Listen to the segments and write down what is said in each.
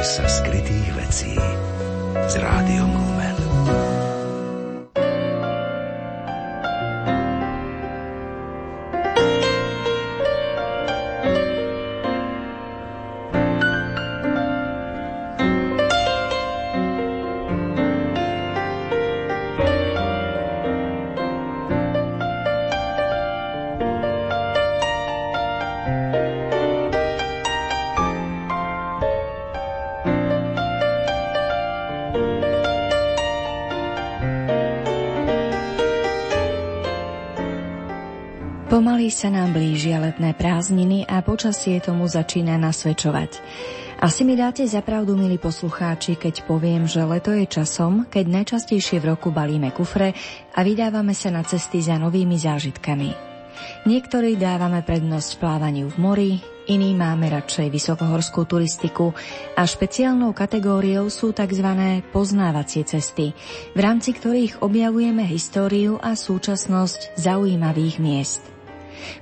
Sa skrytých vecí s rádiom Lumen. Sa nám blížia letné prázdniny a počasie tomu začína nasvedčovať. Asi mi dáte zapravdu, milí poslucháči, keď poviem, že leto je časom, keď najčastejšie v roku balíme kufre a vydávame sa na cesty za novými zážitkami. Niektorí dávame prednosť plávaniu v mori, iní máme radšej vysokohorskú turistiku a špeciálnou kategóriou sú tzv. poznávacie cesty, v rámci ktorých objavujeme históriu a súčasnosť zaujímavých miest.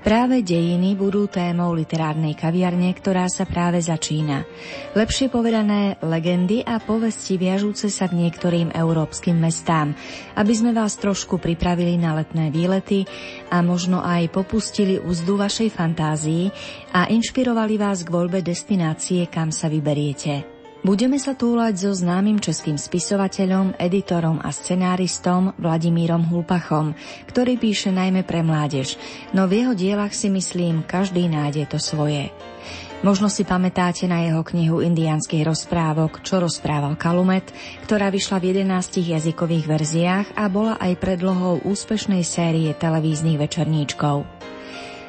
Práve dejiny budú témou literárnej kaviarne, ktorá sa práve začína. Lepšie povedané legendy a povesti viažúce sa k niektorým európskym mestám, aby sme vás trošku pripravili na letné výlety a možno aj popustili úzdu vašej fantázii a inšpirovali vás k voľbe destinácie, kam sa vyberiete. Budeme sa túlať so známym českým spisovateľom, editorom a scenáristom Vladimírom Hulpachom, ktorý píše najmä pre mládež, no v jeho dielach si myslím, každý nájde to svoje. Možno si pamätáte na jeho knihu indiánskych rozprávok Čo rozprával Kalumet, ktorá vyšla v 11 jazykových verziách a bola aj predlohou úspešnej série televíznych večerníčkov.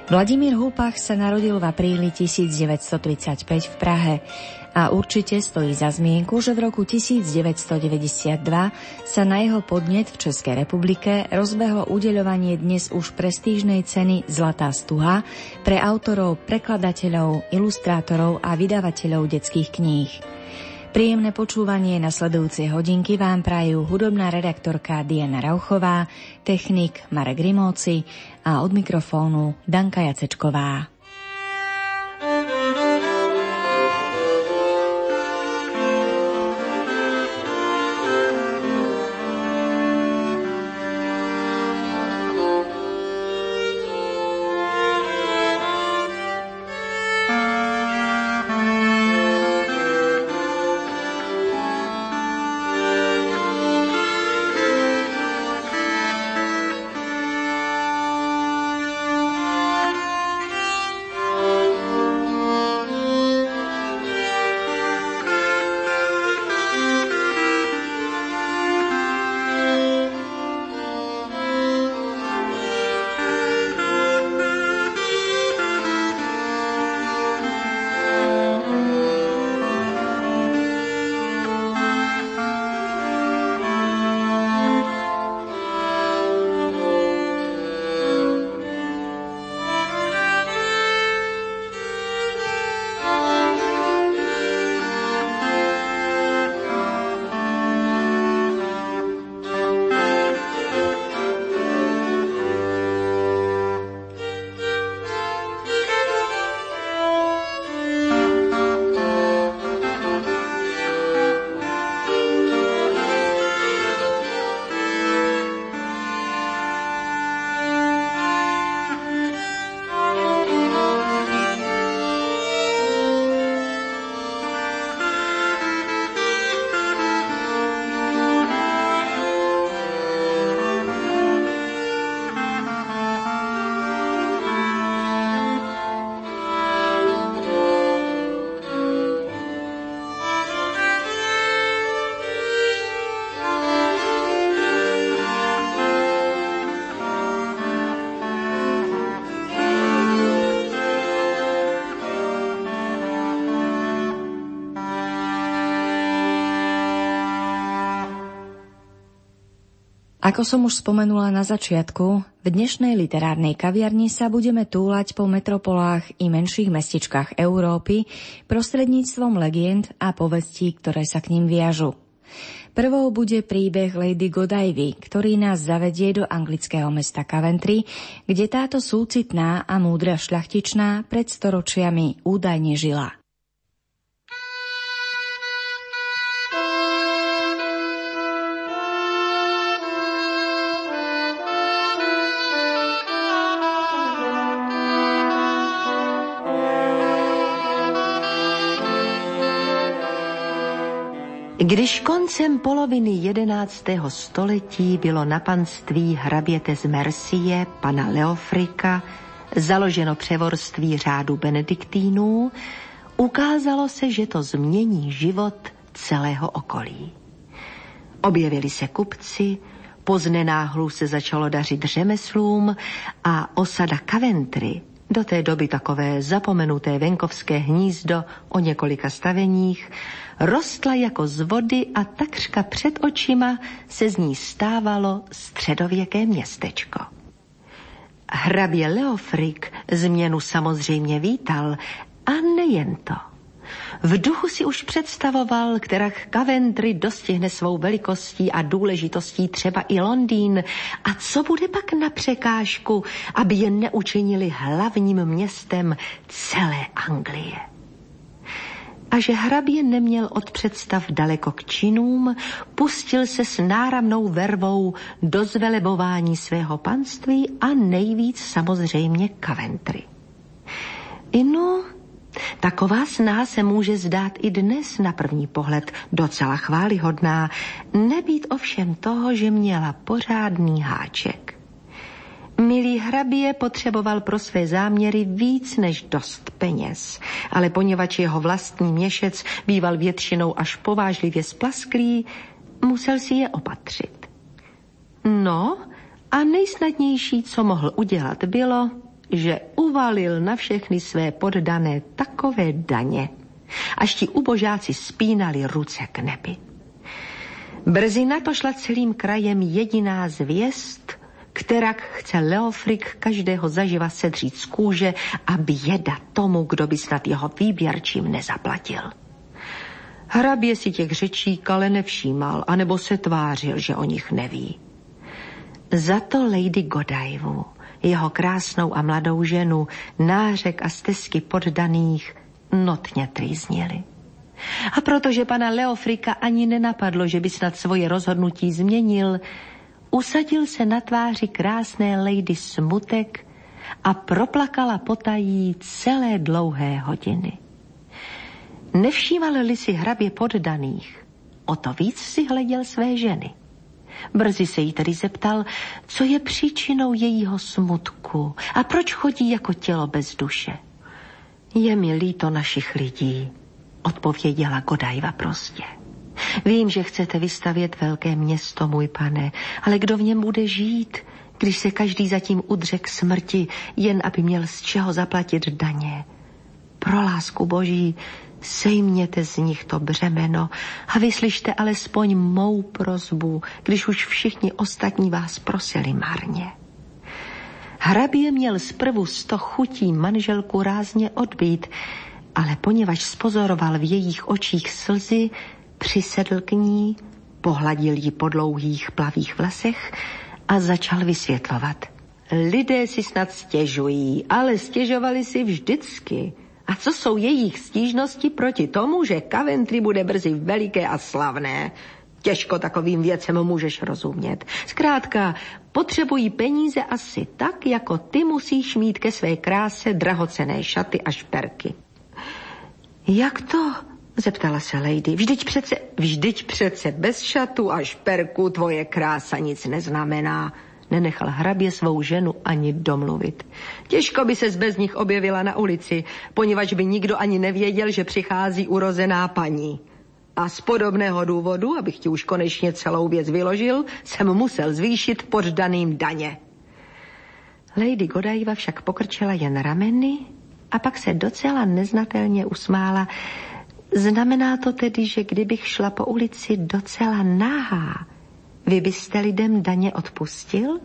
Vladimír Hulpach sa narodil v apríli 1935 v Prahe. A určite stojí za zmienku, že v roku 1992 sa na jeho podnet v Českej republike rozbehlo udeľovanie dnes už prestížnej ceny Zlatá stuha pre autorov, prekladateľov, ilustrátorov a vydavateľov detských kníh. Príjemné počúvanie nasledujúcej hodinky vám prajú hudobná redaktorka Diana Rauchová, technik Marek Rimóci a od mikrofónu Danka Jacečková. Ako som už spomenula na začiatku, v dnešnej literárnej kaviarni sa budeme túlať po metropolách i menších mestičkách Európy prostredníctvom legend a povestí, ktoré sa k ním viažu. Prvou bude príbeh Lady Godievy, ktorý nás zavedie do anglického mesta Coventry, kde táto súcitná a múdra šľachtičná pred storočiami údajne žila. Když koncem poloviny jedenáctého století bylo na panství hraběte z Mercie, pana Leofrika, založeno převorství řádu benediktínů, ukázalo se, že to změní život celého okolí. Objevili se kupci, poznenáhlu se začalo dařit řemeslům a osada Coventry, do té doby takové zapomenuté venkovské hnízdo o několika staveních, rostla jako z vody a takřka před očima se z ní stávalo středověké městečko. Hrabě Leofrik změnu samozřejmě vítal a nejen to. V duchu si už představoval, která Coventry dostihne svou velikostí a důležitostí třeba i Londýn. A co bude pak na překážku, aby je neučinili hlavním městem celé Anglie? a že hrabě neměl od představ daleko k činům, pustil se s náramnou vervou do zvelebování svého panství a nejvíc samozřejmě Coventry. Inu, taková snaha se může zdát i dnes na první pohled docela chválihodná, nebýt ovšem toho, že měla pořádný háček. Milý hrabě potřeboval pro své záměry víc než dost peněz, ale poněvadž jeho vlastní měšec býval většinou až povážlivě splasklý, musel si je opatřit. No a nejsnadnější, co mohl udělat, bylo, že uvalil na všechny své poddané takové daně, až ti ubožáci spínali ruce k nebi. Brzy na to šla celým krajem jediná zvěst, kterak chce Leofrik každého zaživa sedřít z kůže a běda tomu, kdo by snad jeho výběr čím nezaplatil. Hrabě si těch řečí ale nevšímal, anebo se tvářil, že o nich neví. Za to Lady Godivu, jeho krásnou a mladou ženu, nářek a stezky poddaných notně trýznili. A protože pana Leofrika ani nenapadlo, že by snad svoje rozhodnutí změnil, usadil se na tváři krásné lady smutek a proplakala potají celé dlouhé hodiny. Nevšímal-li si hrabě poddaných, o to víc si hleděl své ženy. Brzy se jí tedy zeptal, co je příčinou jejího smutku a proč chodí jako tělo bez duše. Je mi líto našich lidí, odpověděla Godajva prostě. Vím, že chcete vystavět velké město, můj pane, ale kdo v něm bude žít, když se každý zatím udře k smrti, jen aby měl z čeho zaplatit daně? Pro lásku boží, sejměte z nich to břemeno a vyslyšte alespoň mou prozbu, když už všichni ostatní vás prosili marně. Hrabě měl zprvu sto chutí manželku rázně odbít, ale poněvadž spozoroval v jejich očích slzy, Přisedl k ní, pohladil ji po dlouhých plavých vlasech a začal vysvětlovat. Lidé si snad stěžují, ale stěžovali si vždycky. A co jsou jejich stížnosti proti tomu, že Coventry bude brzy veliké a slavné? Těžko takovým věcem můžeš rozumět. Zkrátka, potřebují peníze asi tak, jako ty musíš mít ke své kráse drahocené šaty a šperky. Jak to? Zeptala se Lady. Vždyť přece, vždyť přece bez šatu a šperku tvoje krása nic neznamená. Nenechal hrabě svou ženu ani domluvit. Těžko by se bez nich objevila na ulici, poněvadž by nikdo ani nevěděl, že přichází urozená paní. A z podobného důvodu, abych ti už konečně celou věc vyložil, jsem musel zvýšit poddaným daně. Lady Godajva však pokrčila jen rameny a pak se docela neznatelně usmála, Znamená to tedy, že kdybych šla po ulici docela nahá, vy byste lidem daně odpustil?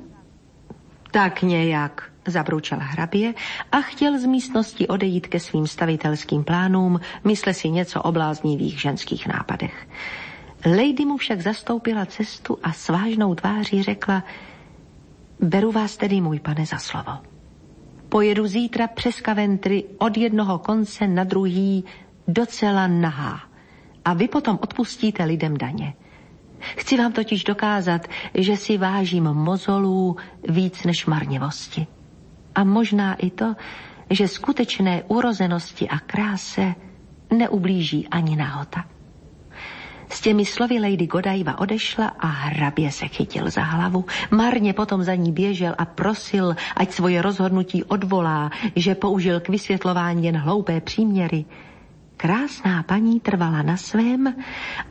Tak nějak, zabroučal hrabě a chtěl z místnosti odejít ke svým stavitelským plánům, mysle si něco o bláznivých ženských nápadech. Lady mu však zastoupila cestu a s vážnou tváří řekla, beru vás tedy, můj pane, za slovo. Pojedu zítra přes Coventry od jednoho konce na druhý docela nahá a vy potom odpustíte lidem daně. Chci vám totiž dokázat, že si vážím mozolů víc než marnivosti. A možná i to, že skutečné urozenosti a kráse neublíží ani nahota. S těmi slovy Lady Godiva odešla a hrabě se chytil za hlavu. Marně potom za ní běžel a prosil, ať svoje rozhodnutí odvolá, že použil k vysvětlování jen hloupé příměry. Krásná paní trvala na svém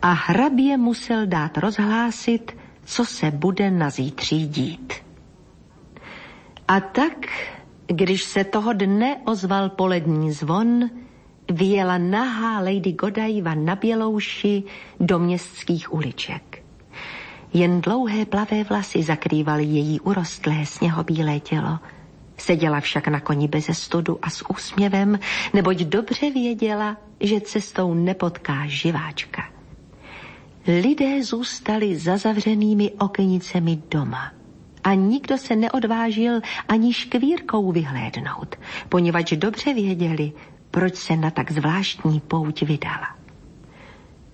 a hrabě musel dát rozhlásit, co se bude na zítří dít. A tak, když se toho dne ozval polední zvon, vyjela nahá Lady Godiva na Bělouši do městských uliček. Jen dlouhé plavé vlasy zakrývaly její urostlé sněhobílé tělo. Seděla však na koni bez studu a s úsměvem, neboť dobře věděla, že cestou nepotká živáčka. Lidé zůstali za zavřenými okenicemi doma a nikdo se neodvážil ani škvírkou vyhlédnout, poněvadž dobře věděli, proč se na tak zvláštní pouť vydala.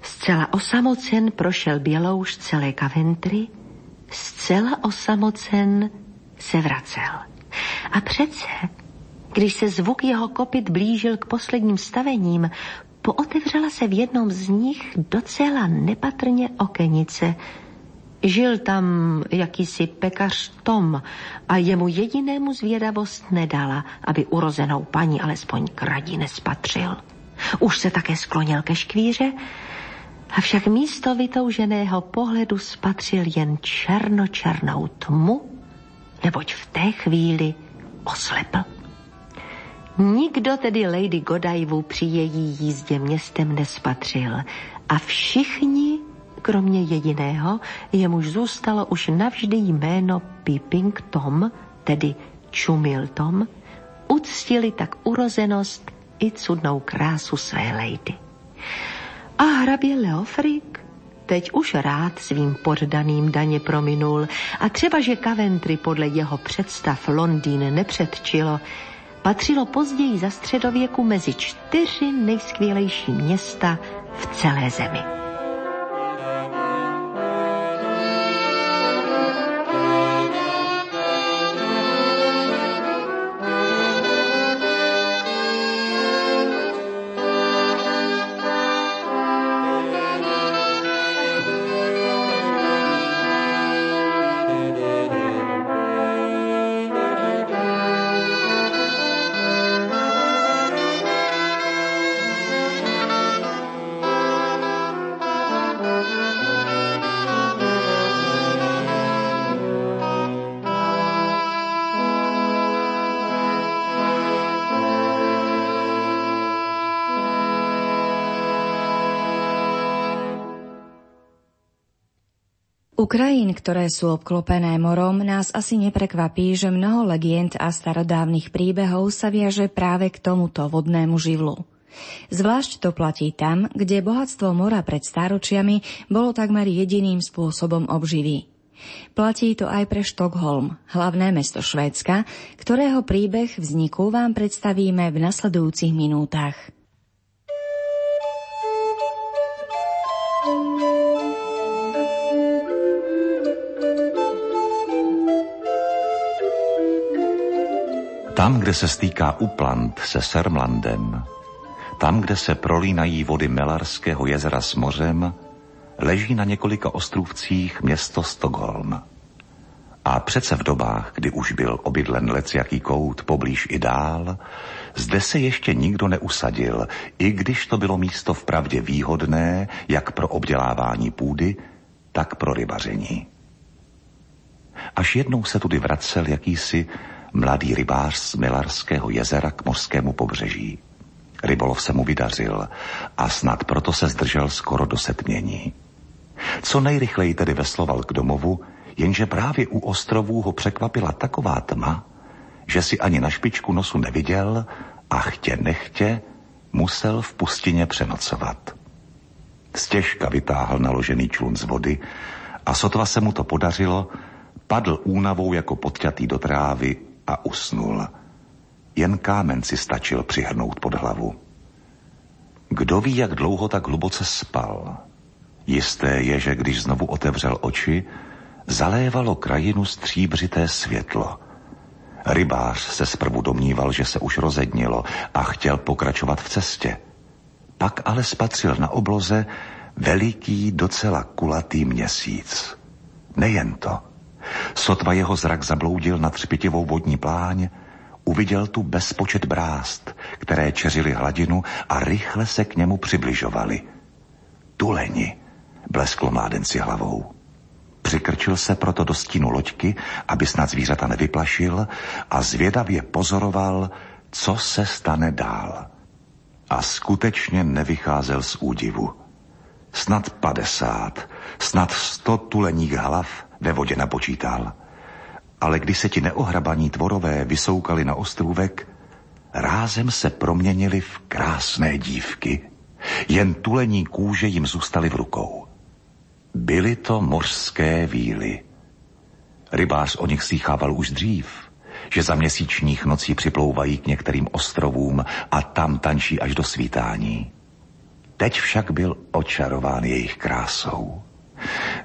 Zcela osamocen prošel Bělouš celé Coventry, zcela osamocen se vracel. A přece, když se zvuk jeho kopit blížil k posledním stavením, pootevřela se v jednom z nich docela nepatrně okenice. Žil tam jakýsi pekař Tom a jemu jedinému zvědavost nedala, aby urozenou paní alespoň k radí nespatřil. Už se také sklonil ke škvíře, avšak místo vytouženého pohledu spatřil jen černočernou tmu, neboť v té chvíli oslepl. Nikdo tedy Lady Godivu při její jízdě městem nespatřil a všichni, kromě jediného, jemuž zůstalo už navždy jméno Peeping Tom, tedy Čumil Tom, uctili tak urozenost i cudnou krásu své lady. A hrabě Leofrik teď už rád svým poddaným daně prominul a třeba, že Coventry podle jeho představ Londýn nepředčilo, patřilo později za středověku mezi čtyři nejskvělejší města v celé zemi. U krajín, ktoré sú obklopené morom, nás asi neprekvapí, že mnoho legend a starodávnych príbehov sa viaže práve k tomuto vodnému živlu. Zvlášť to platí tam, kde bohatstvo mora pred stáročiami bolo takmer jediným spôsobom obživy. Platí to aj pre Štokholm, hlavné mesto Švédska, ktorého príbeh vzniku vám predstavíme v nasledujúcich minútach. Tam, kde se stýká Upland se Sermlandem, tam, kde se prolínají vody Melarského jezera s mořem, leží na několika ostrůvcích město Stockholm. A přece v dobách, kdy už byl obydlen lec jaký kout poblíž i dál, zde se ještě nikdo neusadil, i když to bylo místo vpravdě výhodné, jak pro obdělávání půdy, tak pro rybaření. Až jednou se tudy vracel jakýsi mladý rybář z Milarského jezera k mořskému pobřeží. Rybolov se mu vydařil a snad proto se zdržel skoro do setmění. Co nejrychleji tedy vesloval k domovu, jenže právě u ostrovů ho překvapila taková tma, že si ani na špičku nosu neviděl a chtě nechtě musel v pustině přenocovat. Stěžka vytáhl naložený člun z vody a sotva se mu to podařilo, padl únavou jako podťatý do trávy a usnul. Jen kámen si stačil přihrnout pod hlavu. Kdo ví, jak dlouho tak hluboce spal. Jisté je, že když znovu otevřel oči, zalévalo krajinu stříbřité světlo. Rybář se zprvu domníval, že se už rozednilo a chtěl pokračovat v cestě. Pak ale spatřil na obloze Veliký, docela kulatý měsíc. Nejen to. Sotva jeho zrak zabloudil na třpitivou vodní pláň, uviděl tu bezpočet brást, které čeřily hladinu a rychle se k němu přibližovali. Tuleni, blesklo mládenci hlavou. Přikrčil se proto do stínu loďky, aby snad zvířata nevyplašil a zvědavě pozoroval, co se stane dál. A skutečně nevycházel z údivu. Snad padesát, snad sto tuleních hlav ve vodě napočítal. Ale když se ti neohrabaní tvorové vysoukali na ostrůvek, rázem se proměnili v krásné dívky. Jen tulení kůže jim zůstaly v rukou. Byly to mořské víly. Rybář o nich slýchával už dřív, že za měsíčních nocí připlouvají k některým ostrovům a tam tančí až do svítání. Teď však byl očarován jejich krásou.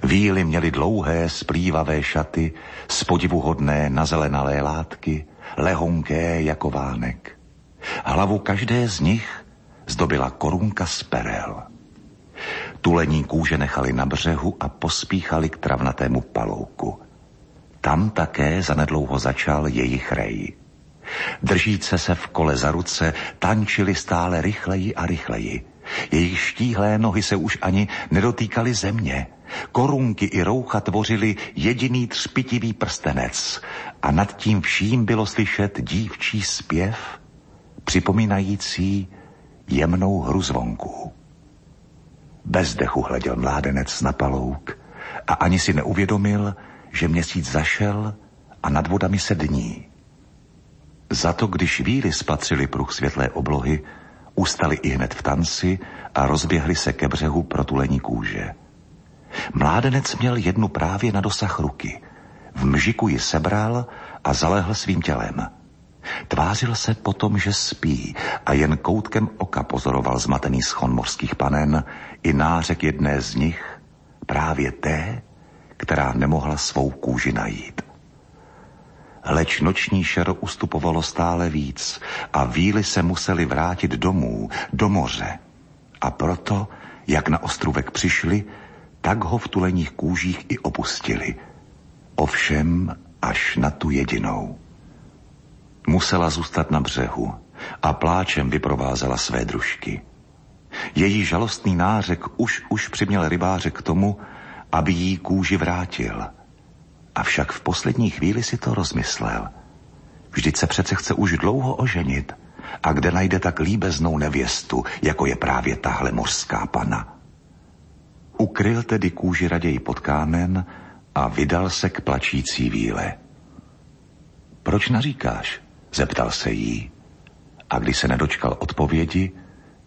Víly měly dlouhé, splývavé šaty, spodivuhodné nazelenalé látky, lehonké jako vánek. Hlavu každé z nich zdobila korunka z perel. Tulení kůže nechali na břehu a pospíchali k travnatému palouku. Tam také zanedlouho začal jejich rej. Držíce se v kole za ruce tančili stále rychleji a rychleji. Jejich štíhlé nohy se už ani nedotýkaly země. Korunky i roucha tvořili jediný třpitivý prstenec a nad tím vším bylo slyšet dívčí zpěv, připomínající jemnou hru zvonků. Bez dechu hleděl mládenec na palouk a ani si neuvědomil, že měsíc zašel a nad vodami se dní. Za to, když víly spatřili pruh světlé oblohy, ustali i hned v tanci a rozběhli se ke břehu protulení kůže. Mládenec měl jednu právě na dosah ruky. V mžiku ji sebral a zalehl svým tělem. Tvářil se potom, že spí a jen koutkem oka pozoroval zmatený schon mořských panen i nářek jedné z nich, právě té, která nemohla svou kůži najít. Leč noční šero ustupovalo stále víc a víly se museli vrátit domů, do moře. A proto, jak na ostrůvek přišli, tak ho v tuleních kůžích i opustili. Ovšem až na tu jedinou. Musela zůstat na břehu a pláčem vyprovázela své družky. Její žalostný nářek už už přiměl rybáře k tomu, aby jí kůži vrátil. Avšak v poslední chvíli si to rozmyslel. Vždyť se přece chce už dlouho oženit. A kde najde tak líbeznou nevěstu, jako je právě tahle mořská pana? Ukryl tedy kůži raději pod kámen a vydal se k plačící víle. Proč naříkáš? Zeptal se jí. A když se nedočkal odpovědi,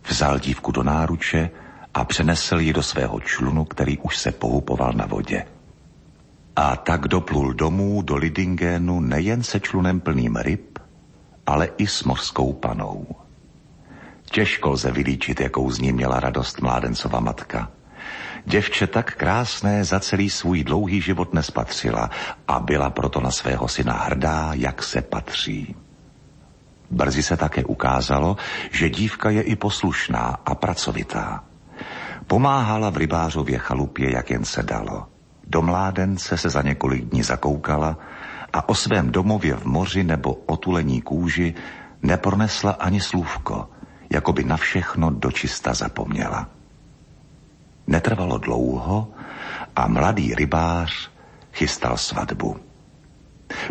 vzal dívku do náruče a přenesl ji do svého člunu, který už se pohupoval na vodě. A tak doplul domů do Lidingénu nejen se člunem plným ryb, ale i s mořskou panou. Těžko lze vylíčit, jakou z ní měla radost mládencova matka. Děvče tak krásné za celý svůj dlouhý život nespatřila a byla proto na svého syna hrdá, jak se patří. Brzy se také ukázalo, že dívka je i poslušná a pracovitá. Pomáhala v rybářově chalupě, jak jen se dalo. Do mládence se za několik dní zakoukala a o svém domově v moři nebo otulení kůži nepronesla ani slůvko, jako by na všechno dočista zapomněla. Netrvalo dlouho a mladý rybář chystal svatbu.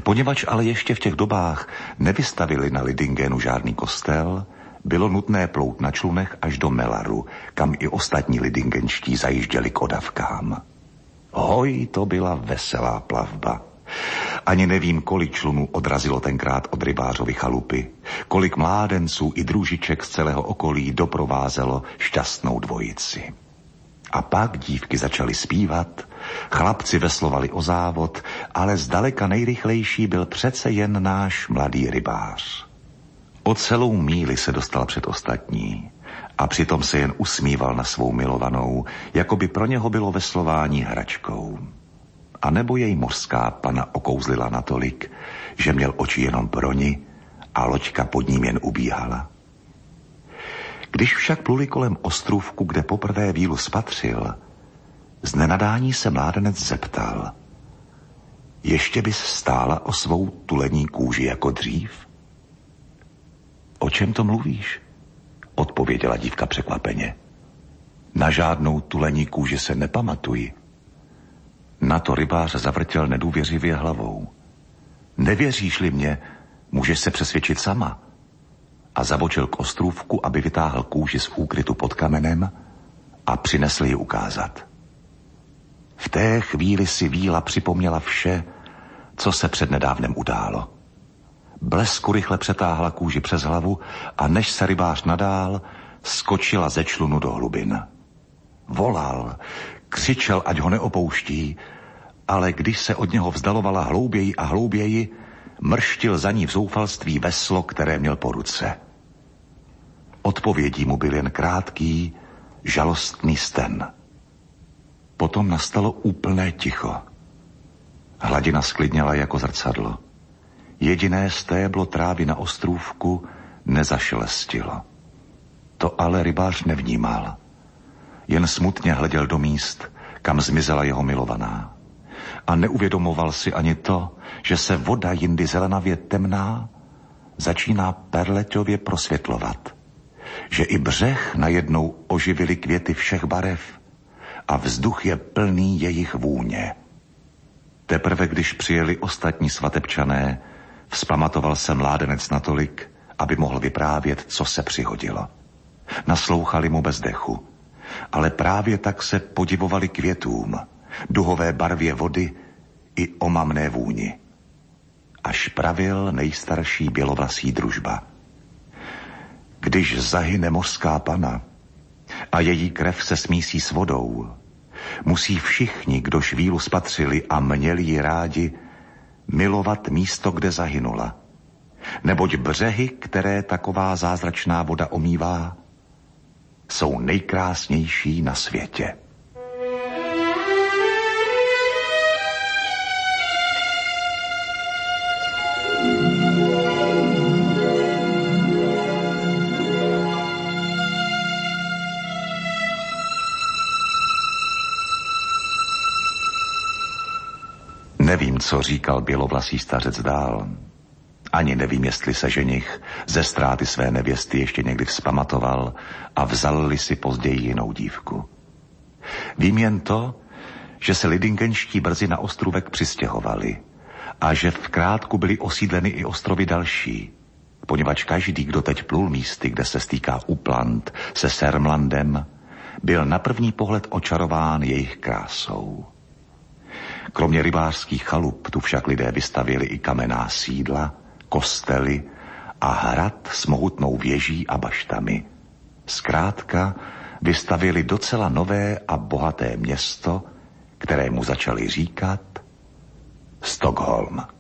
Poněvadž ale ještě v těch dobách nevystavili na Lidingenu žádný kostel, bylo nutné plout na člunech až do Melaru, kam i ostatní lidingenští zajížděli k odavkám. Hoj, to byla veselá plavba. Ani nevím, kolik člunů odrazilo tenkrát od rybářovy chalupy, kolik mládenců i družiček z celého okolí doprovázelo šťastnou dvojici. A pak dívky začaly zpívat, chlapci veslovali o závod, ale zdaleka nejrychlejší byl přece jen náš mladý rybář. O celou míli se dostal před ostatní a přitom se jen usmíval na svou milovanou, jako by pro něho bylo veslování hračkou. A nebo jej mořská pana okouzlila natolik, že měl oči jenom pro ní a loďka pod ním jen ubíhala. Když však pluli kolem ostrůvku, kde poprvé vílu spatřil, z nenadání se mládenec zeptal. Ještě bys stála o svou tulení kůži jako dřív? O čem to mluvíš? Odpověděla dívka překvapeně. Na žádnou tulení kůži se nepamatuji. Na to rybář zavrtěl nedůvěřivě hlavou. Nevěříš-li mě, můžeš se přesvědčit sama. A zabočil k ostrůvku, aby vytáhl kůži z úkrytu pod kamenem a přinesl ji ukázat. V té chvíli si víla připomněla vše, co se přednedávnem událo. Blesku rychle přetáhla kůži přes hlavu a než se rybář nadál, skočila ze člunu do hlubin. Volal, křičel, ať ho neopouští, ale když se od něho vzdalovala hlouběji a hlouběji, mrštil za ní v zoufalství veslo, které měl po ruce. Odpovědí mu byl jen krátký, žalostný sten. Potom nastalo úplné ticho. Hladina sklidněla jako zrcadlo. Jediné stéblo trávy na ostrůvku nezašelestilo. To ale rybář nevnímal. Jen smutně hleděl do míst, kam zmizela jeho milovaná. A neuvědomoval si ani to, že se voda jindy zelenavě temná začíná perleťově prosvětlovat. Že i břeh najednou oživili květy všech barev a vzduch je plný jejich vůně. Teprve když přijeli ostatní svatebčané, vzpamatoval se mládenec natolik, aby mohl vyprávět, co se přihodilo. Naslouchali mu bez dechu, ale právě tak se podivovali květům, duhové barvě vody i omamné vůni. Až pravil nejstarší bělovlasí družba. Když zahyne mořská pana a její krev se smísí s vodou, musí všichni, kdo švílu spatřili a měli ji rádi, milovat místo, kde zahynula. Neboť břehy, které taková zázračná voda omývá, jsou nejkrásnější na světě. Co říkal bělovlasý stařec dál. Ani nevím, jestli se ženich ze ztráty své nevěsty ještě někdy vzpamatoval a vzal si později jinou dívku. Vím jen to, že se lidingenští brzy na ostrůvek přistěhovali a že v krátku byly osídleny i ostrovy další, poněvadž každý, kdo teď plul místy, kde se stýká Upland se Sermlandem, byl na první pohled očarován jejich krásou. Kromě rybářských chalup tu však lidé vystavili i kamenná sídla, kostely a hrad s mohutnou věží a baštami. Zkrátka vystavili docela nové a bohaté město, kterému začali říkat Stockholm.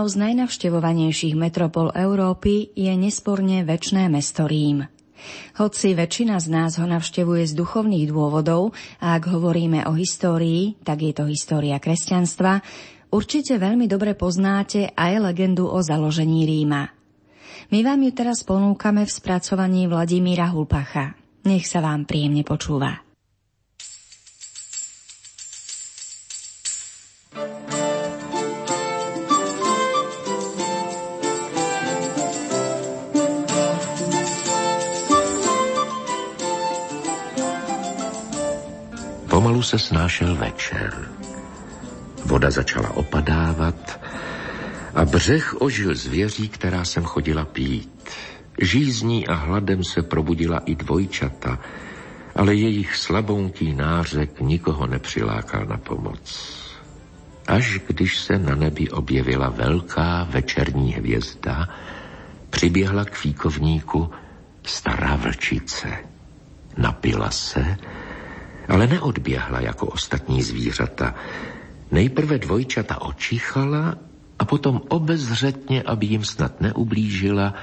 Jednou z najnavštevovanejších metropol Európy je nesporne väčšné mesto Rím. Hoci väčšina z nás ho navštevuje z duchovných dôvodov a ak hovoríme o histórii, tak je to história kresťanstva, určite veľmi dobre poznáte aj legendu o založení Ríma. My vám ju teraz ponúkame v spracovaní Vladimíra Hulpacha. Nech sa vám príjemne počúva. Pomalu se snášel večer. Voda začala opadávat a břeh ožil zvěří, která sem chodila pít. Žízní a hladem se probudila i dvojčata, ale jejich slabounký nářek nikoho nepřilákal na pomoc. Až když se na nebi objevila velká večerní hvězda, přiběhla k fíkovníku stará vlčice. Napila se ale neodběhla jako ostatní zvířata. Nejprve dvojčata očichala a potom obezřetně, aby jim snad neublížila,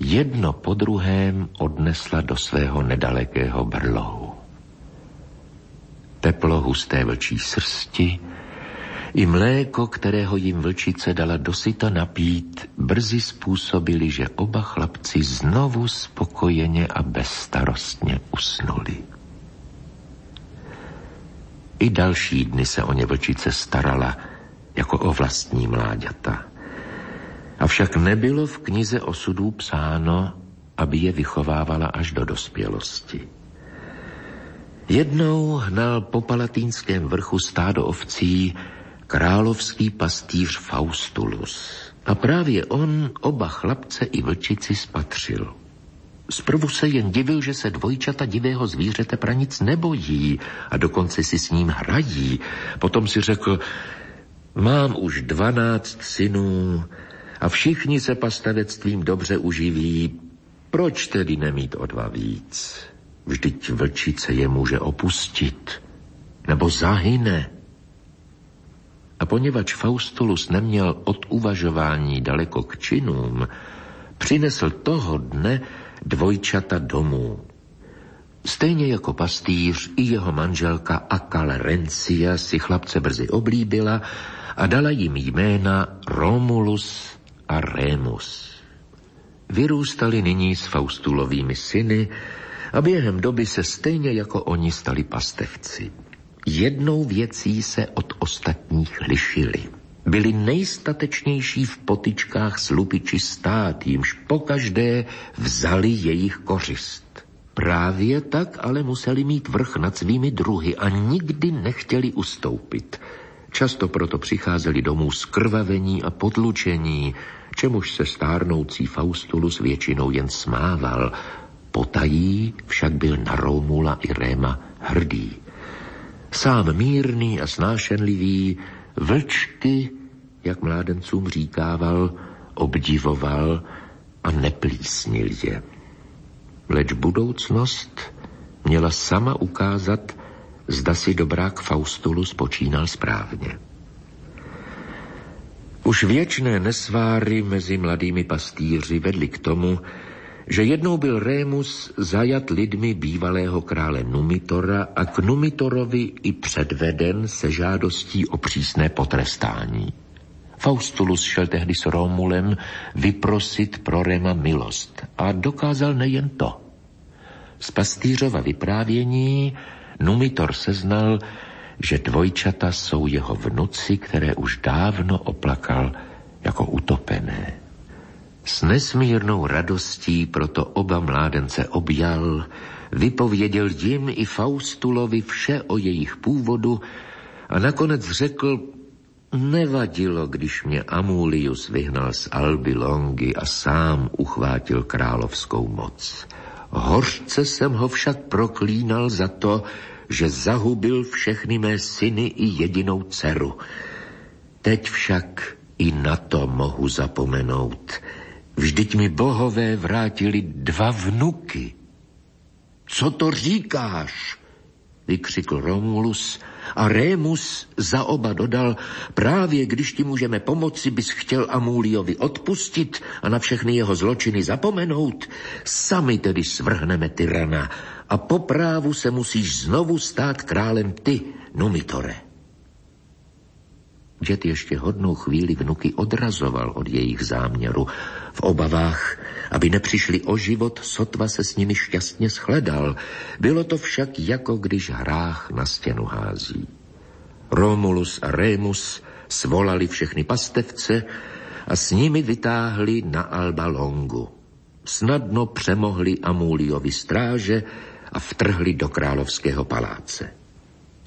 jedno po druhém odnesla do svého nedalekého brlohu. Teplo husté vlčí srsti i mléko, kterého jim vlčice dala dosyta napít, brzy způsobili, že oba chlapci znovu spokojeně a bezstarostně usnuli. I další dny se o ně vlčice starala jako o vlastní mláďata. Avšak nebylo v knize osudů psáno, aby je vychovávala až do dospělosti. Jednou hnal po palatínském vrchu stádo ovcí královský pastýř Faustulus. A právě on oba chlapce i vlčici spatřil. Zprvu se jen divil, že se dvojčata divého zvířete pranic nebojí a dokonce si s ním hrají. Potom si řekl, mám už dvanáct synů a všichni se pastavectvím dobře uživí. Proč tedy nemít o dva víc? Vždyť vlčice je může opustit nebo zahyne. A poněvadž Faustulus neměl od uvažování daleko k činům, přinesl toho dne dvojčata domů. Stejně jako pastýř i jeho manželka Akal Rencia si chlapce brzy oblíbila a dala jim jména Romulus a Remus. Vyrůstali nyní s Faustulovými syny a během doby se stejně jako oni stali pastevci. Jednou věcí se od ostatních lišili – byli nejstatečnější v potičkách s lupiči stát, jimž pokaždé vzali jejich kořist. Právě tak ale museli mít vrch nad svými druhy a nikdy nechtěli ustoupit. Často proto přicházeli domů skrvavení a potlučení, čemuž se stárnoucí Faustulus většinou jen smával. Potají však byl na Romula i Réma hrdý. Sám mírný a snášenlivý, Vlčky, jak mládencům říkával, obdivoval a neplísnil je. Leč budoucnost měla sama ukázat, zda si dobrák Faustulu spočínal správně. Už věčné nesváry mezi mladými pastýři vedly k tomu, že jednou byl Rémus zajat lidmi bývalého krále Numitora a k Numitorovi i předveden se žádostí o přísné potrestání. Faustulus šel tehdy s Romulem vyprosit pro Rema milost a dokázal nejen to. Z pastýřova vyprávění Numitor seznal, že dvojčata jsou jeho vnuci, které už dávno oplakal jako utopené. S nesmírnou radostí proto oba mládence objal, vypověděl jim i Faustulovi vše o jejich původu a nakonec řekl, nevadilo, když mě Amulius vyhnal z Alby Longy a sám uchvátil královskou moc. Hořce jsem ho však proklínal za to, že zahubil všechny mé syny i jedinou dceru. Teď však i na to mohu zapomenout – Vždyť mi bohové vrátili dva vnuky. Co to říkáš? vykřikl Romulus A Rémus za oba dodal, právě když ti můžeme pomoci, bys chtěl Amuliovi odpustit a na všechny jeho zločiny zapomenout. Sami tedy svrhneme tyrana a po právu se musíš znovu stát králem ty, Numitore. Dět ještě hodnou chvíli vnuky odrazoval od jejich záměru. V obavách, aby nepřišli o život, sotva se s nimi šťastně shledal. Bylo to však jako když hrách na stěnu hází. Romulus a Remus svolali všechny pastevce a s nimi vytáhli na Alba Longu. Snadno přemohli Amuliovi stráže a vtrhli do královského paláce.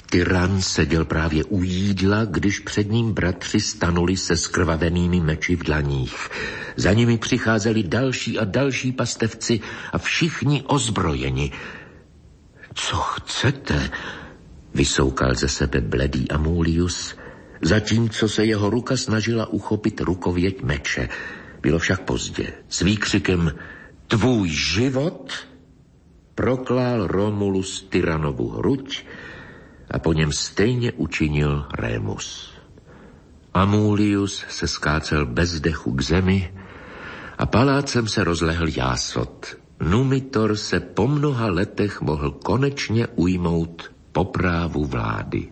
Tyran seděl právě u jídla, když před ním bratři stanuli se skrvavenými meči v dlaních. Za nimi přicházeli další a další pastevci a všichni ozbrojeni. Co chcete? Vysoukal ze sebe bledý Amulius, zatímco se jeho ruka snažila uchopit rukověť meče. Bylo však pozdě. S výkřikem Tvůj život proklál Romulus Tyranovu hruď a po něm stejně učinil Rémus. Amulius se skácel bez dechu k zemi a palácem se rozlehl jásot. Numitor se po mnoha letech mohl konečně ujmout poprávu vlády.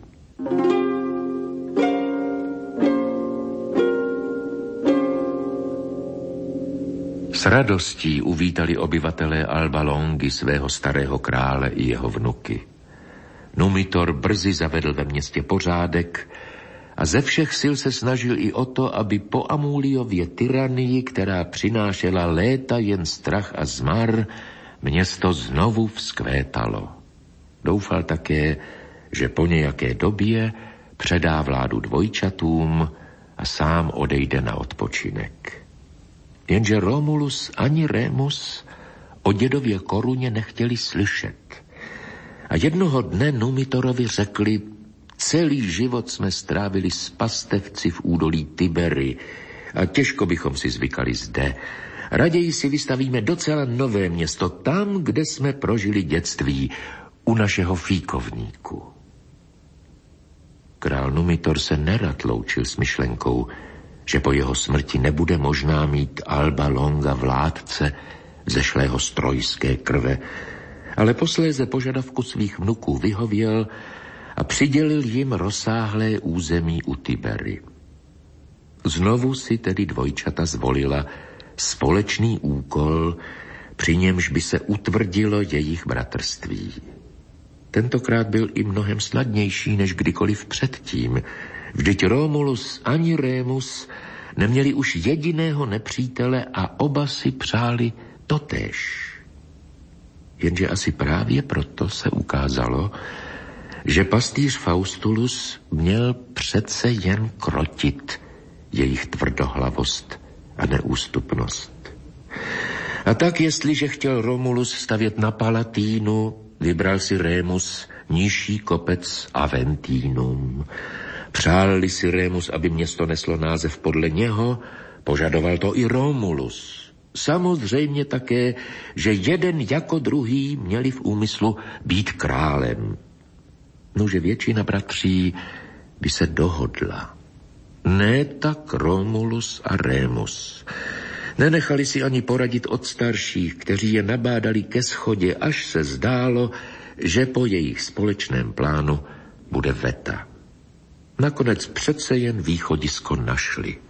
S radostí uvítali obyvatelé Alba Longy svého starého krále i jeho vnuky. Numitor brzy zavedl ve městě pořádek a ze všech sil se snažil i o to, aby po Amuliově tyranii, která přinášela léta jen strach a zmar, město znovu vzkvétalo. Doufal také, že po nějaké době předá vládu dvojčatům a sám odejde na odpočinek. Jenže Romulus ani Remus o dědově koruně nechtěli slyšet. A jednoho dne Numitorovi řekli, celý život jsme strávili s pastevci v údolí Tibery a těžko bychom si zvykali zde. Raději si vystavíme docela nové město, tam, kde jsme prožili dětství, u našeho fíkovníku. Král Numitor se nerad loučil s myšlenkou, že po jeho smrti nebude možná mít Alba Longa vládce zešlého strojské krve, ale posléze požadavku svých vnuků vyhověl a přidělil jim rozsáhlé území u Tibery. Znovu si tedy dvojčata zvolila společný úkol, při němž by se utvrdilo jejich bratrství. Tentokrát byl i mnohem snadnější než kdykoliv předtím. Vždyť Romulus ani Rémus neměli už jediného nepřítele a oba si přáli totéž. Jenže asi právě proto se ukázalo, že pastýř Faustulus měl přece jen krotit jejich tvrdohlavost a neústupnost. A tak, jestliže chtěl Romulus stavět na Palatínu, vybral si Rémus nižší kopec Aventínum. Přál si Rémus, aby město neslo název podle něho, požadoval to i Romulus. Samozřejmě také, že jeden jako druhý měli v úmyslu být králem. Nože většina bratří by se dohodla. Ne tak Romulus a Remus. Nenechali si ani poradit od starších, kteří je nabádali ke schodě, až se zdálo, že po jejich společném plánu bude veta. Nakonec přece jen východisko našli.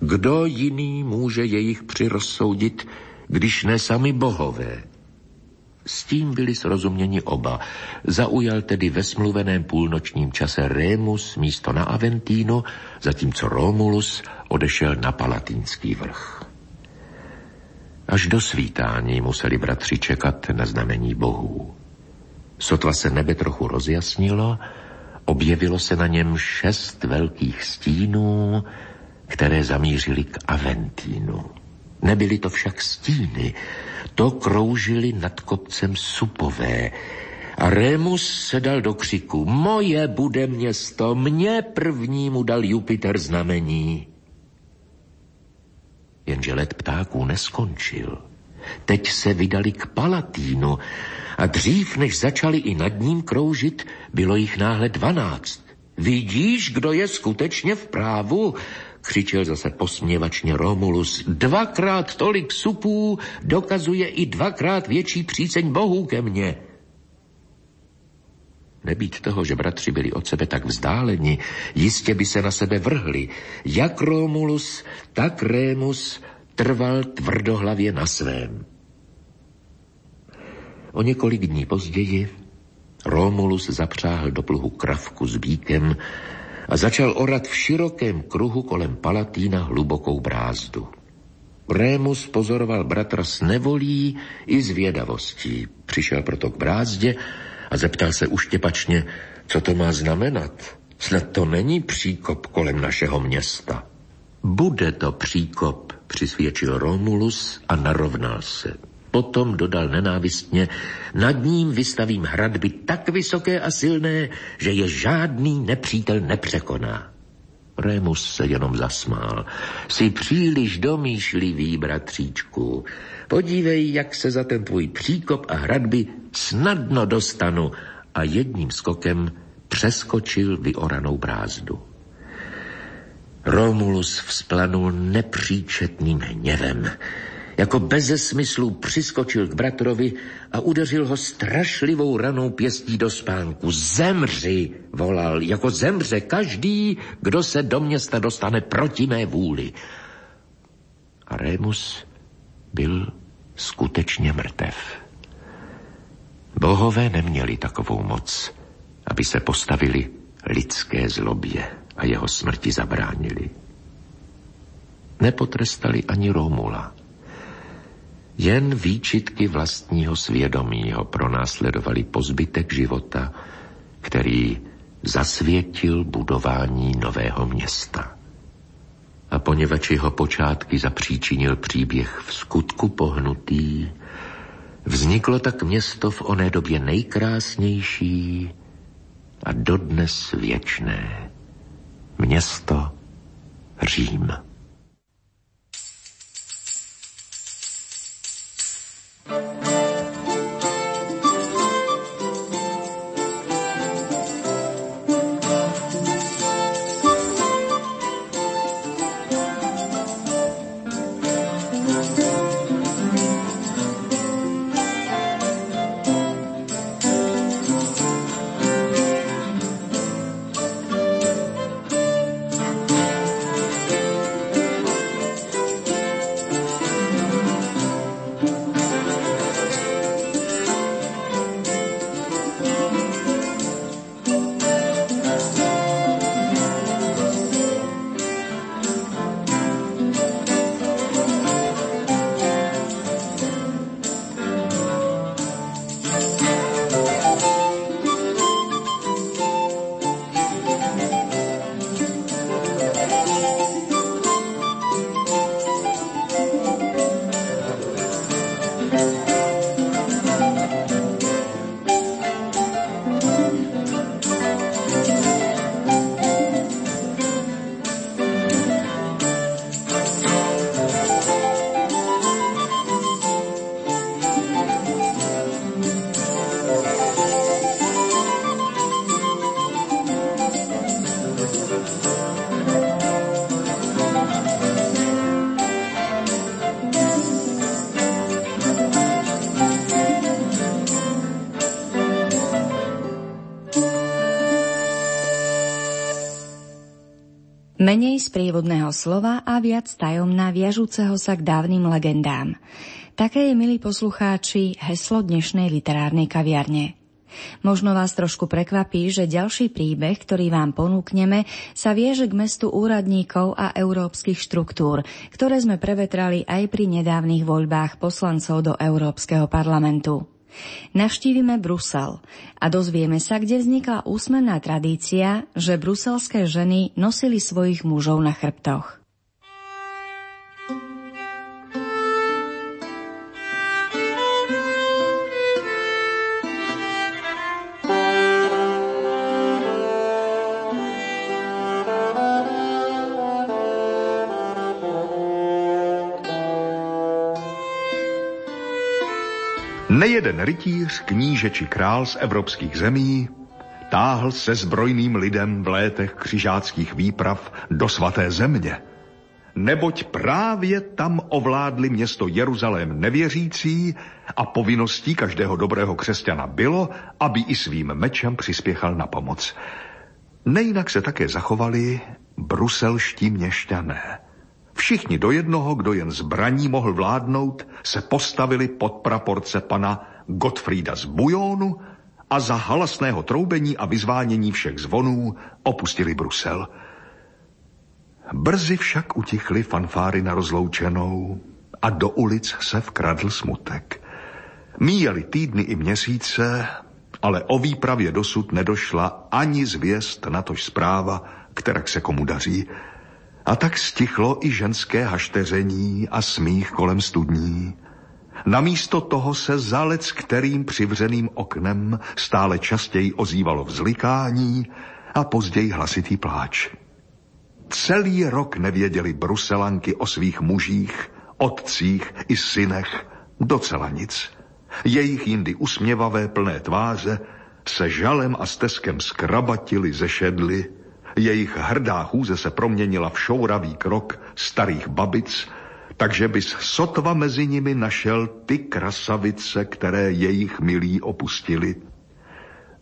Kdo jiný může jejich přirozsoudit, když ne sami bohové? S tím byli srozuměni oba. Zaujal tedy ve smluveném půlnočním čase Remus místo na Aventíno, zatímco Romulus odešel na Palatínský vrch. Až do svítání museli bratři čekat na znamení bohů. Sotva se nebe trochu rozjasnilo, objevilo se na něm šest velkých stínů, které zamířily k Aventínu. Nebyly to však stíny, to kroužily nad kopcem supové. A Remus se dal do křiku, moje bude město, mě prvnímu dal Jupiter znamení. Jenže let ptáků neskončil. teď se vydali k Palatínu a dřív, než začali i nad ním kroužit, bylo jich náhle dvanáct. Vidíš, kdo je skutečně v právu? Křičel zase posměvačně Romulus. Dvakrát tolik supů dokazuje i dvakrát větší příceň bohů ke mně. Nebýt toho, že bratři byli od sebe tak vzdáleni, jistě by se na sebe vrhli. Jak Romulus, tak Rémus trval tvrdohlavě na svém. O několik dní později Romulus zapřáhl do pluhu kravku s bíkem a začal orat v širokém kruhu kolem Palatína hlubokou brázdu. Rémus pozoroval bratra s nevolí i zvědavostí. Přišel proto k brázdě a zeptal se uštěpačně, co to má znamenat. Snad to není příkop kolem našeho města. Bude to příkop, přisvědčil Romulus a narovnal se. Potom dodal nenávistně, nad ním vystavím hradby tak vysoké a silné, že je žádný nepřítel nepřekoná. Rémus se jenom zasmál. Jsi příliš domýšlivý, bratříčku. Podívej, jak se za ten tvůj příkop a hradby snadno dostanu a jedním skokem přeskočil vyoranou brázdu. Romulus vzplanul nepříčetným hněvem. Jako beze smyslu přiskočil k bratrovi a udeřil ho strašlivou ranou pěstí do spánku. Zemři, volal, jako zemře každý, kdo se do města dostane proti mé vůli. A Rémus byl skutečně mrtev. Bohové neměli takovou moc, aby se postavili lidské zlobě a jeho smrti zabránili. Nepotrestali ani Romula. Jen výčitky vlastního svědomí ho pronásledovali po zbytek života, který zasvětil budování nového města. A poněvadž jeho počátky zapříčinil příběh v skutku pohnutý, vzniklo tak město v oné době nejkrásnější a dodnes věčné. Město Řím. Menej sprievodného slova a viac tajomná viažúceho sa k dávnym legendám. Také je, milí poslucháči, heslo dnešnej literárnej kaviarne. Možno vás trošku prekvapí, že ďalší príbeh, ktorý vám ponúkneme, sa vieže k mestu úradníkov a európskych štruktúr, ktoré sme prevetrali aj pri nedávnych voľbách poslancov do Európskeho parlamentu. Navštívime Brusel a dozvieme sa, kde vznikla úsmenná tradícia, že bruselské ženy nosili svojich mužov na chrbtoch. Nejeden rytíř, kníže či král z evropských zemí táhl se zbrojným lidem v létech křižáckých výprav do svaté země. Neboť právě tam ovládli město Jeruzalém nevěřící a povinností každého dobrého křesťana bylo, aby i svým mečem přispěchal na pomoc. Nejinak se také zachovali bruselští měšťané. Všichni do jednoho, kdo jen zbraní mohl vládnout, se postavili pod praporce pana Gottfrieda z Bujonu a za halasného troubení a vyzvánění všech zvonů opustili Brusel. Brzy však utichly fanfáry na rozloučenou a do ulic se vkradl smutek. Míjeli týdny i měsíce, ale o výpravě dosud nedošla ani zvěst, natož zpráva, která se komu daří. A tak stichlo i ženské hašteření a smích kolem studní. Namísto toho se zalec kterým přivřeným oknem stále častěji ozývalo vzlikání a později hlasitý pláč. Celý rok nevěděli bruselanky o svých mužích, otcích i synech docela nic. Jejich jindy usměvavé plné tváře se žalem a steskem skrabatili, zešedli, jejich hrdá chůze se proměnila v šouravý krok starých babic, takže bys sotva mezi nimi našel ty krasavice, které jejich milí opustili.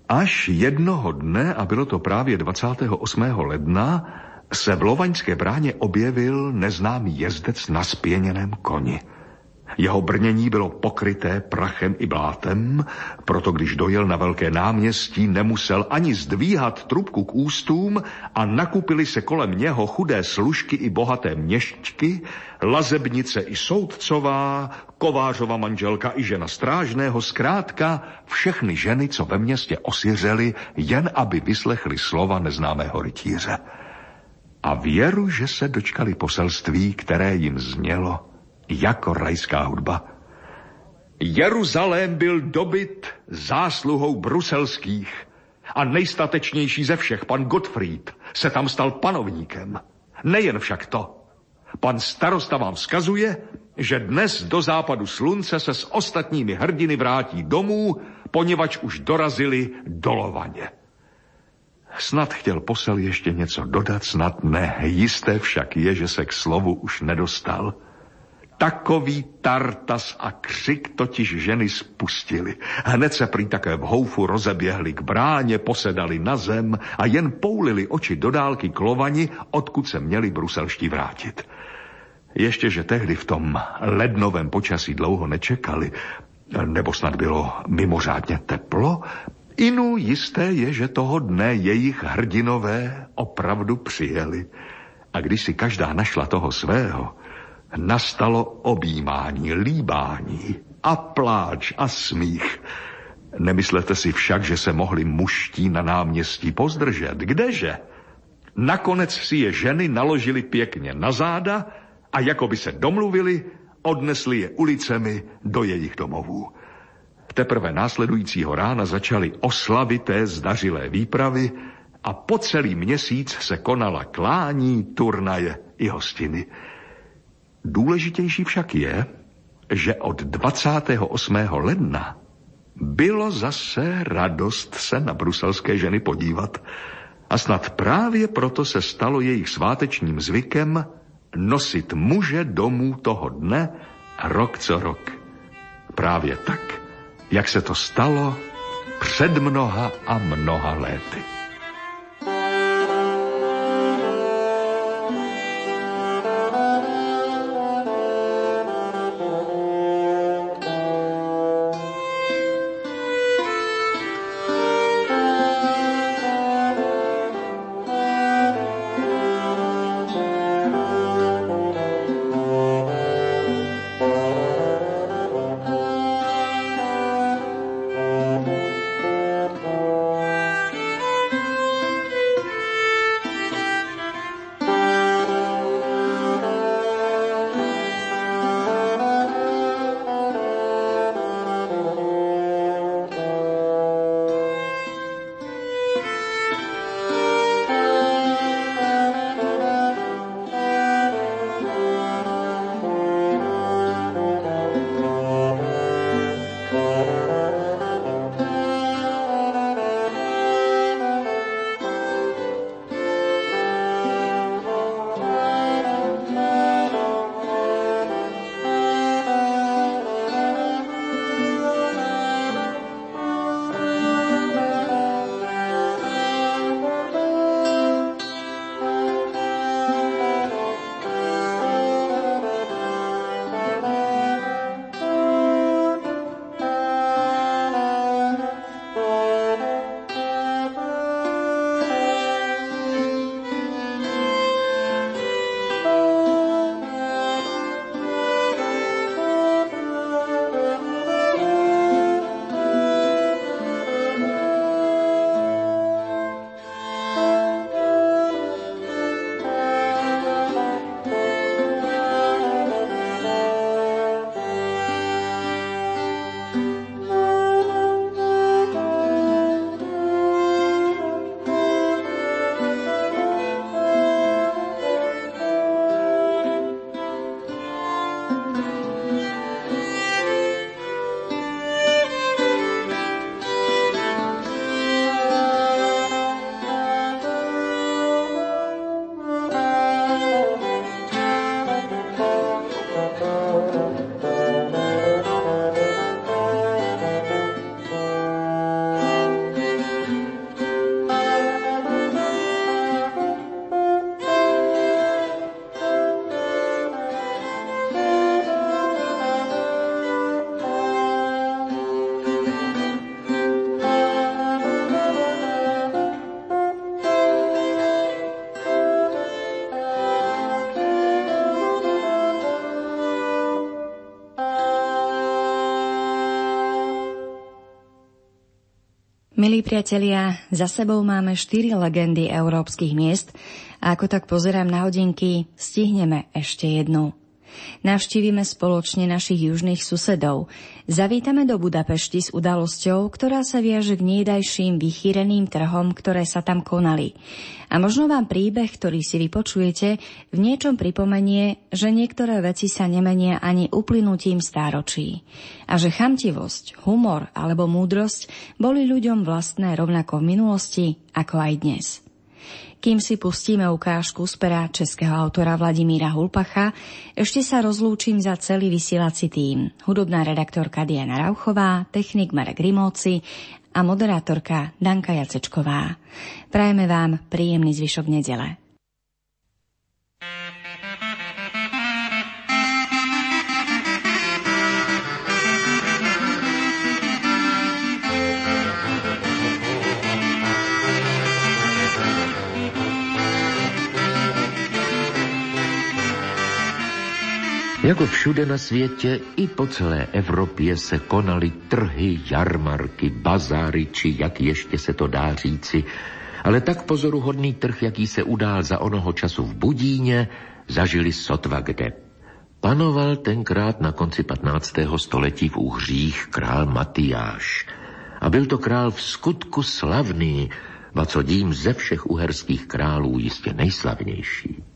Až jednoho dne, a bylo to právě 28. ledna, se v Lovaňské bráně objevil neznámý jezdec na spěněném koni – jeho brnění bylo pokryté prachem i blátem, proto když dojel na velké náměstí, nemusel ani zdvíhat trubku k ústům a nakupili se kolem něho chudé služky i bohaté měšťky, lazebnice i soudcová, kovářova manželka i žena strážného, zkrátka všechny ženy, co ve městě osiřely, jen aby vyslechli slova neznámého rytíře. A věru, že se dočkali poselství, které jim znělo – jako rajská hudba. Jeruzalém byl dobyt zásluhou bruselských a nejstatečnější ze všech, pan Gottfried, se tam stal panovníkem. Nejen však to. Pan starosta vám vzkazuje, že dnes do západu slunce se s ostatními hrdiny vrátí domů, poněvadž už dorazili do Lovaně. Snad chtěl posel ještě něco dodat, snad ne. Jisté však je, že se k slovu už nedostal. Takový tartas a křik totiž ženy spustili. Hned se prý také v houfu rozeběhli k bráně, posedali na zem a jen poulili oči do dálky k lovani, odkud se měli bruselští vrátit. Ještě, že tehdy v tom lednovém počasí dlouho nečekali, nebo snad bylo mimořádně teplo, Inu jisté je, že toho dne jejich hrdinové opravdu přijeli. A když si každá našla toho svého, nastalo objímání, líbání a pláč a smích. Nemyslete si však, že se mohli muští na náměstí pozdržet. Kdeže? Nakonec si je ženy naložili pěkně na záda a jako by se domluvili, odnesli je ulicemi do jejich domovů. Teprve následujícího rána začaly oslavité zdařilé výpravy a po celý měsíc se konala klání, turnaje i hostiny. Důležitější však je, že od 28. ledna bylo zase radost se na bruselské ženy podívat a snad právě proto se stalo jejich svátečním zvykem nosit muže domů toho dne rok co rok. Právě tak, jak se to stalo před mnoha a mnoha léty. Milí priatelia, za sebou máme štyri legendy európskych miest a ako tak pozerám na hodinky, stihneme ešte jednu. Navštívime spoločne našich južných susedov. Zavítame do Budapešti s udalosťou, ktorá sa viaže k niedajším vychýreným trhom, ktoré sa tam konali. A možno vám príbeh, ktorý si vypočujete, v niečom pripomenie, že niektoré veci sa nemenia ani uplynutím stáročí. A že chamtivosť, humor alebo múdrosť boli ľuďom vlastné rovnako v minulosti, ako aj dnes. Kým si pustíme ukážku z pera českého autora Vladimíra Hulpacha, ešte sa rozlúčim za celý vysielací tým. Hudobná redaktorka Diana Rauchová, technik Marek Rimóci a moderátorka Danka Jacečková. Prajeme vám príjemný zvyšok nedele. Jako všude na světě, i po celé Evropě se konaly trhy, jarmarky, bazáry, či jak ještě se to dá říci, ale tak pozoruhodný trh, jaký se udál za onoho času v Budíně, zažili sotva kde. Panoval tenkrát na konci 15. století v Uhřích král Matyáš. A byl to král v skutku slavný, a co dím ze všech uherských králů jistě nejslavnější.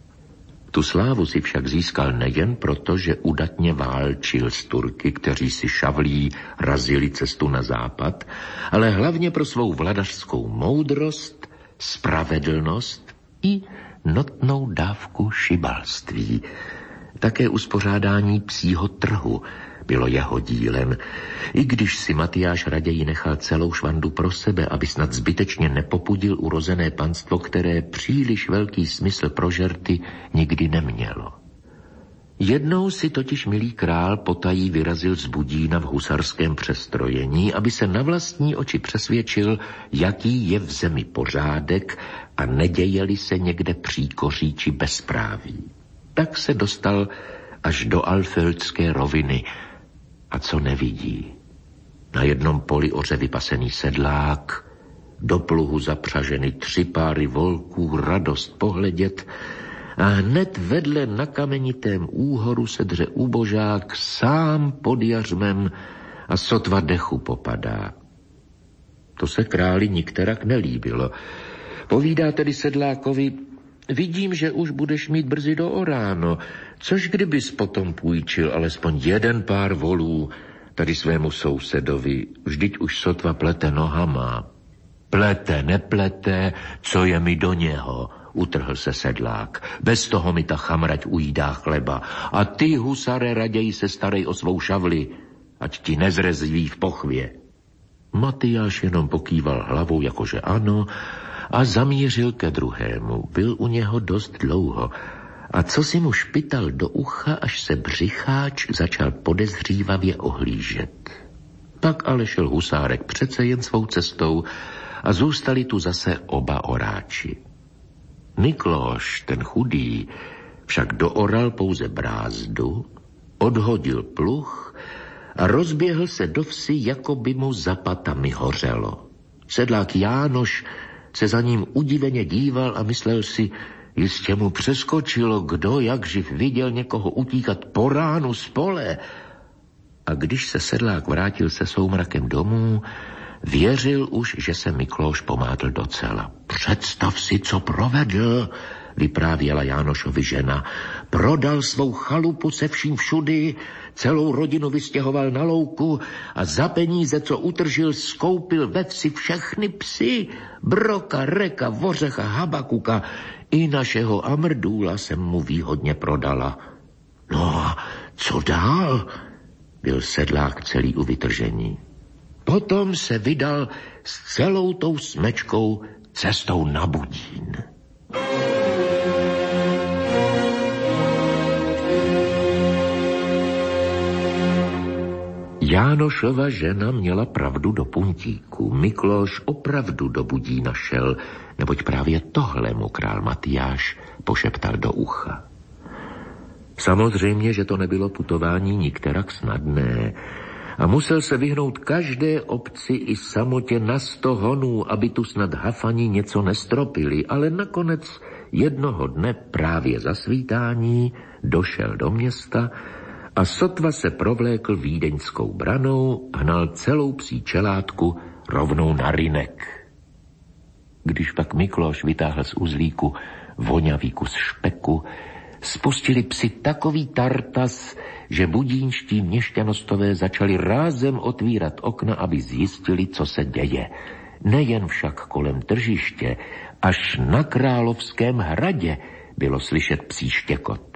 Tu slávu si však získal nejen proto, že udatně válčil s Turky, kteří si šavlí razili cestu na západ, ale hlavně pro svou vladařskou moudrost, spravedlnost i notnou dávku šibalství. Také uspořádání psího trhu, bylo jeho dílem, i když si Matyáš raději nechal celou švandu pro sebe, aby snad zbytečně nepopudil urozené panstvo, které příliš velký smysl pro žerty nikdy nemělo. Jednou si totiž milý král potají vyrazil z Budína v husarském přestrojení, aby se na vlastní oči přesvědčil, jaký je v zemi pořádek a nedějeli se někde příkoří či bezpráví. Tak se dostal až do Alfeldské roviny, a co nevidí. Na jednom poli oře vypasený sedlák, do pluhu zapřaženy tři páry volků, radost pohledět a hned vedle na kamenitém úhoru se dře úbožák sám pod jařmem a sotva dechu popadá. To se králi nikterak nelíbilo. Povídá tedy sedlákovi, vidím, že už budeš mít brzy do oráno, Což kdybys potom půjčil alespoň jeden pár volů tady svému sousedovi, vždyť už sotva plete nohama. Plete, neplete, co je mi do něho, utrhl se sedlák. Bez toho mi ta chamrať ujídá chleba. A ty, husare, raději se starej o svou šavli, ať ti nezrezví v pochvě. Matyáš jenom pokýval hlavou, jakože ano, a zamířil ke druhému. Byl u něho dost dlouho a co si mu špital do ucha, až se břicháč začal podezřívavě ohlížet. Pak ale šel husárek přece jen svou cestou a zůstali tu zase oba oráči. Mikloš, ten chudý, však dooral pouze brázdu, odhodil pluch a rozběhl se do vsi, jako by mu za patami hořelo. Sedlák Jánoš se za ním udiveně díval a myslel si, Jistě mu přeskočilo, kdo jak živ viděl někoho utíkat po ránu z pole. A když se sedlák vrátil se soumrakem domů, věřil už, že se Miklóš pomátl docela. Představ si, co provedl, vyprávěla Jánošovi žena. Prodal svou chalupu se vším všudy, celou rodinu vystěhoval na louku a za peníze, co utržil, skoupil ve vsi všechny psy. Broka, Reka, Vořecha, Habakuka, i našeho Amrdůla jsem mu výhodně prodala. No a co dál? Byl sedlák celý u vytržení. Potom se vydal s celou tou smečkou cestou na Budín. Jánošova žena měla pravdu do puntíku. Mikloš opravdu do budí našel, neboť právě tohle mu král Matyáš pošeptal do ucha. Samozřejmě, že to nebylo putování nikterak snadné. a musel se vyhnout každé obci i samotě na sto honů, aby tu snad hafani něco nestropili, ale nakonec jednoho dne právě za svítání došel do města a sotva se provlékl vídeňskou branou, hnal celou psí čelátku rovnou na rynek. Když pak Mikloš vytáhl z uzlíku vonavý kus špeku, spustili psi takový tartas, že budínští měšťanostové začali rázem otvírat okna, aby zjistili, co se děje. Nejen však kolem tržiště, až na královském hradě bylo slyšet psí štěkot.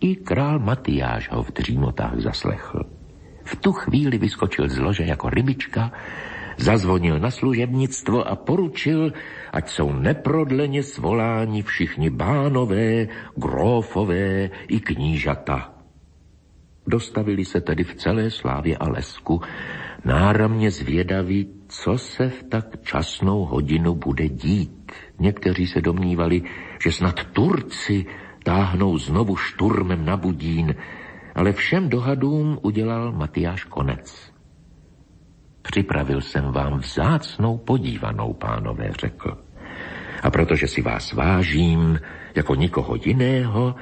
I král Matyáš ho v dřímotách zaslechl. V tu chvíli vyskočil z lože jako rybička, zazvonil na služebnictvo a poručil, ať jsou neprodleně svoláni všichni bánové, grófové i knížata. Dostavili se tedy v celé slávě a lesku, náramně zvědaví, co se v tak časnou hodinu bude dít. Někteří se domnívali, že snad Turci táhnou znovu šturmem na Budín, ale všem dohadům udělal Matyáš konec. Připravil jsem vám vzácnou podívanou, pánové, řekl. A protože si vás vážím jako nikoho jiného,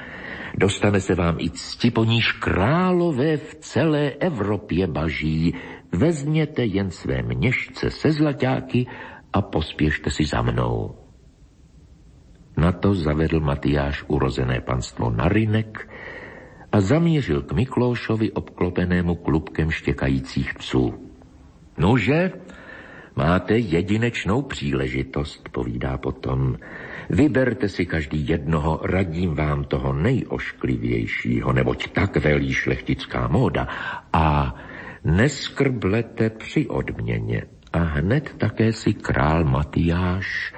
dostane se vám i cti, po níž králové v celé Evropě baží. Vezměte jen své měšce se zlaťáky a pospěšte si za mnou. Na to zavedl Matyáš urozené panstvo na rynek a zamířil k Miklóšovi obklopenému klubkem štěkajících psů. Nože, máte jedinečnou příležitost, povídá potom. Vyberte si každý jednoho, radím vám toho nejošklivějšího, neboť tak velí šlechtická móda. A neskrblete při odměně. A hned také si král Matyáš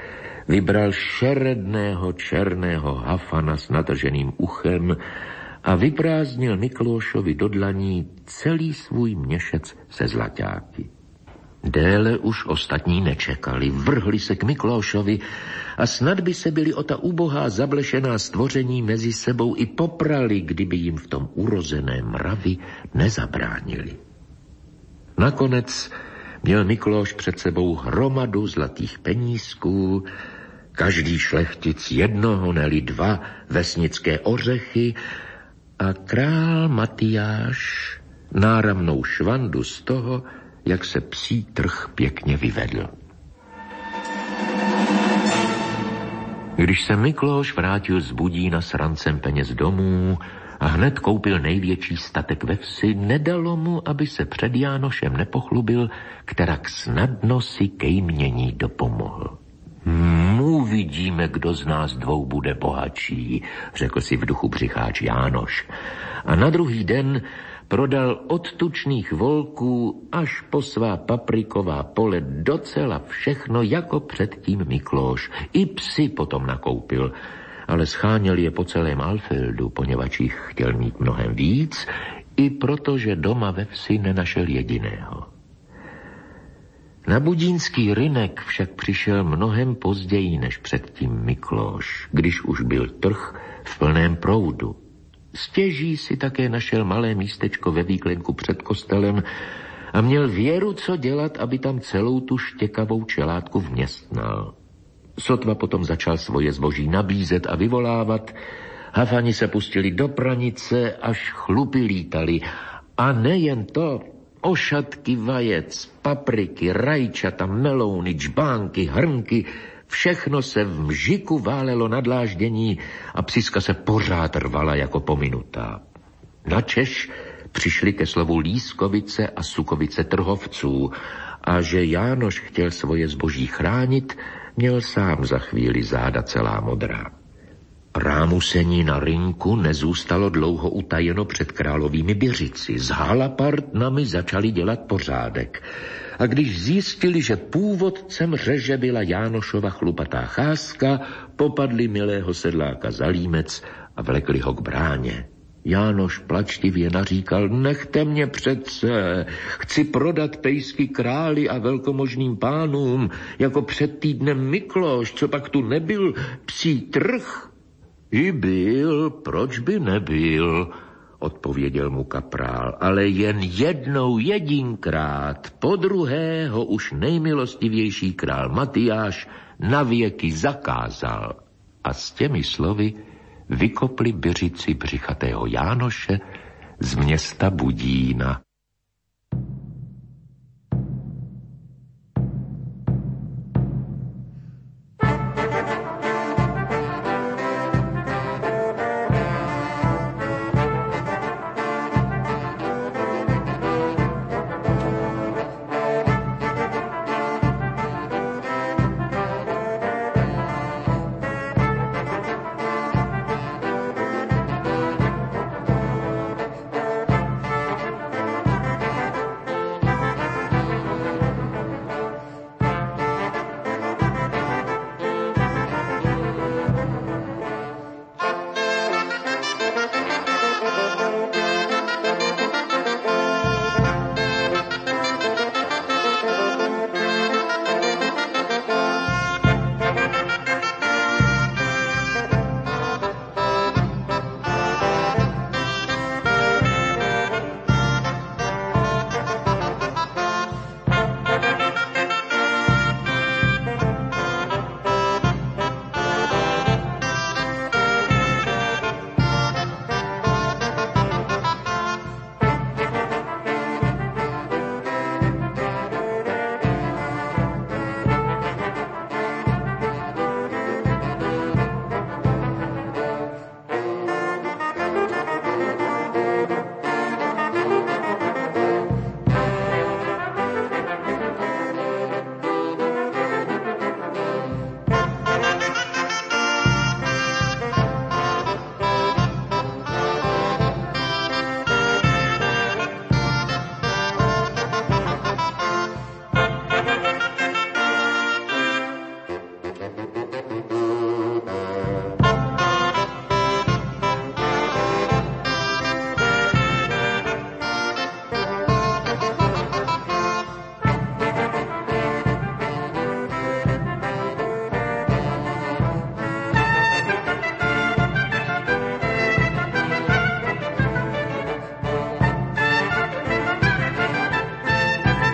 vybral šeredného černého hafana s natrženým uchem a vyprázdnil Miklóšovi do dlaní celý svůj měšec se zlaťáky. Déle už ostatní nečekali, vrhli se k Miklóšovi a snad by se byli o ta ubohá zablešená stvoření mezi sebou i poprali, kdyby jim v tom urozené mravi nezabránili. Nakonec měl Miklóš před sebou hromadu zlatých penízků, každý šlechtic jednoho, neli dva vesnické ořechy a král Matyáš náramnou švandu z toho, jak se psí trh pěkně vyvedl. Když se Miklóš vrátil z Budína s rancem peněz domů a hned koupil největší statek ve vsi, nedalo mu, aby se před Jánošem nepochlubil, kterak snadno si kejmění dopomohl. Mu vidíme, kdo z nás dvou bude bohatší, řekl si v duchu přicháč Jánoš. A na druhý den prodal od tučných volků až po svá papriková pole docela všechno, jako předtím Miklóš. I psy potom nakoupil, ale scháněl je po celém Alfildu, poněvadž jich chtěl mít mnohem víc, i protože doma ve vsi nenašel jediného. Na budínský rynek však přišel mnohem později než předtím Miklóš, když už byl trh v plném proudu. Stěží si také našel malé místečko ve výklenku před kostelem a měl věru, co dělat, aby tam celou tu štěkavou čelátku vměstnal. Sotva potom začal svoje zboží nabízet a vyvolávat. Hafani se pustili do pranice, až chlupy lítali. A nejen to, ošatky vajec, papriky, rajčata, melouny, čbánky, hrnky, všechno se v mžiku válelo na dláždění a psiska se pořád rvala jako pominutá. Na Češ přišli ke slovu Lískovice a Sukovice trhovců a že Jánoš chtěl svoje zboží chránit, měl sám za chvíli záda celá modrá. Rámusení na rynku nezůstalo dlouho utajeno před královými běřici. Z halapardnami začali dělat pořádek. A když zjistili, že původcem řeže byla Jánošova chlupatá cházka, popadli milého sedláka za límec a vlekli ho k bráně. Jánoš plačtivě naříkal, nechte mě přece, chci prodat pejsky králi a velkomožným pánům, jako před týdnem Mikloš, co pak tu nebyl, psí trh. I byl, proč by nebyl, odpověděl mu kaprál, ale jen jednou jedinkrát, po druhé ho už nejmilostivější král Matyáš navěky zakázal. A s těmi slovy vykopli byřici břichatého Jánoše z města Budína.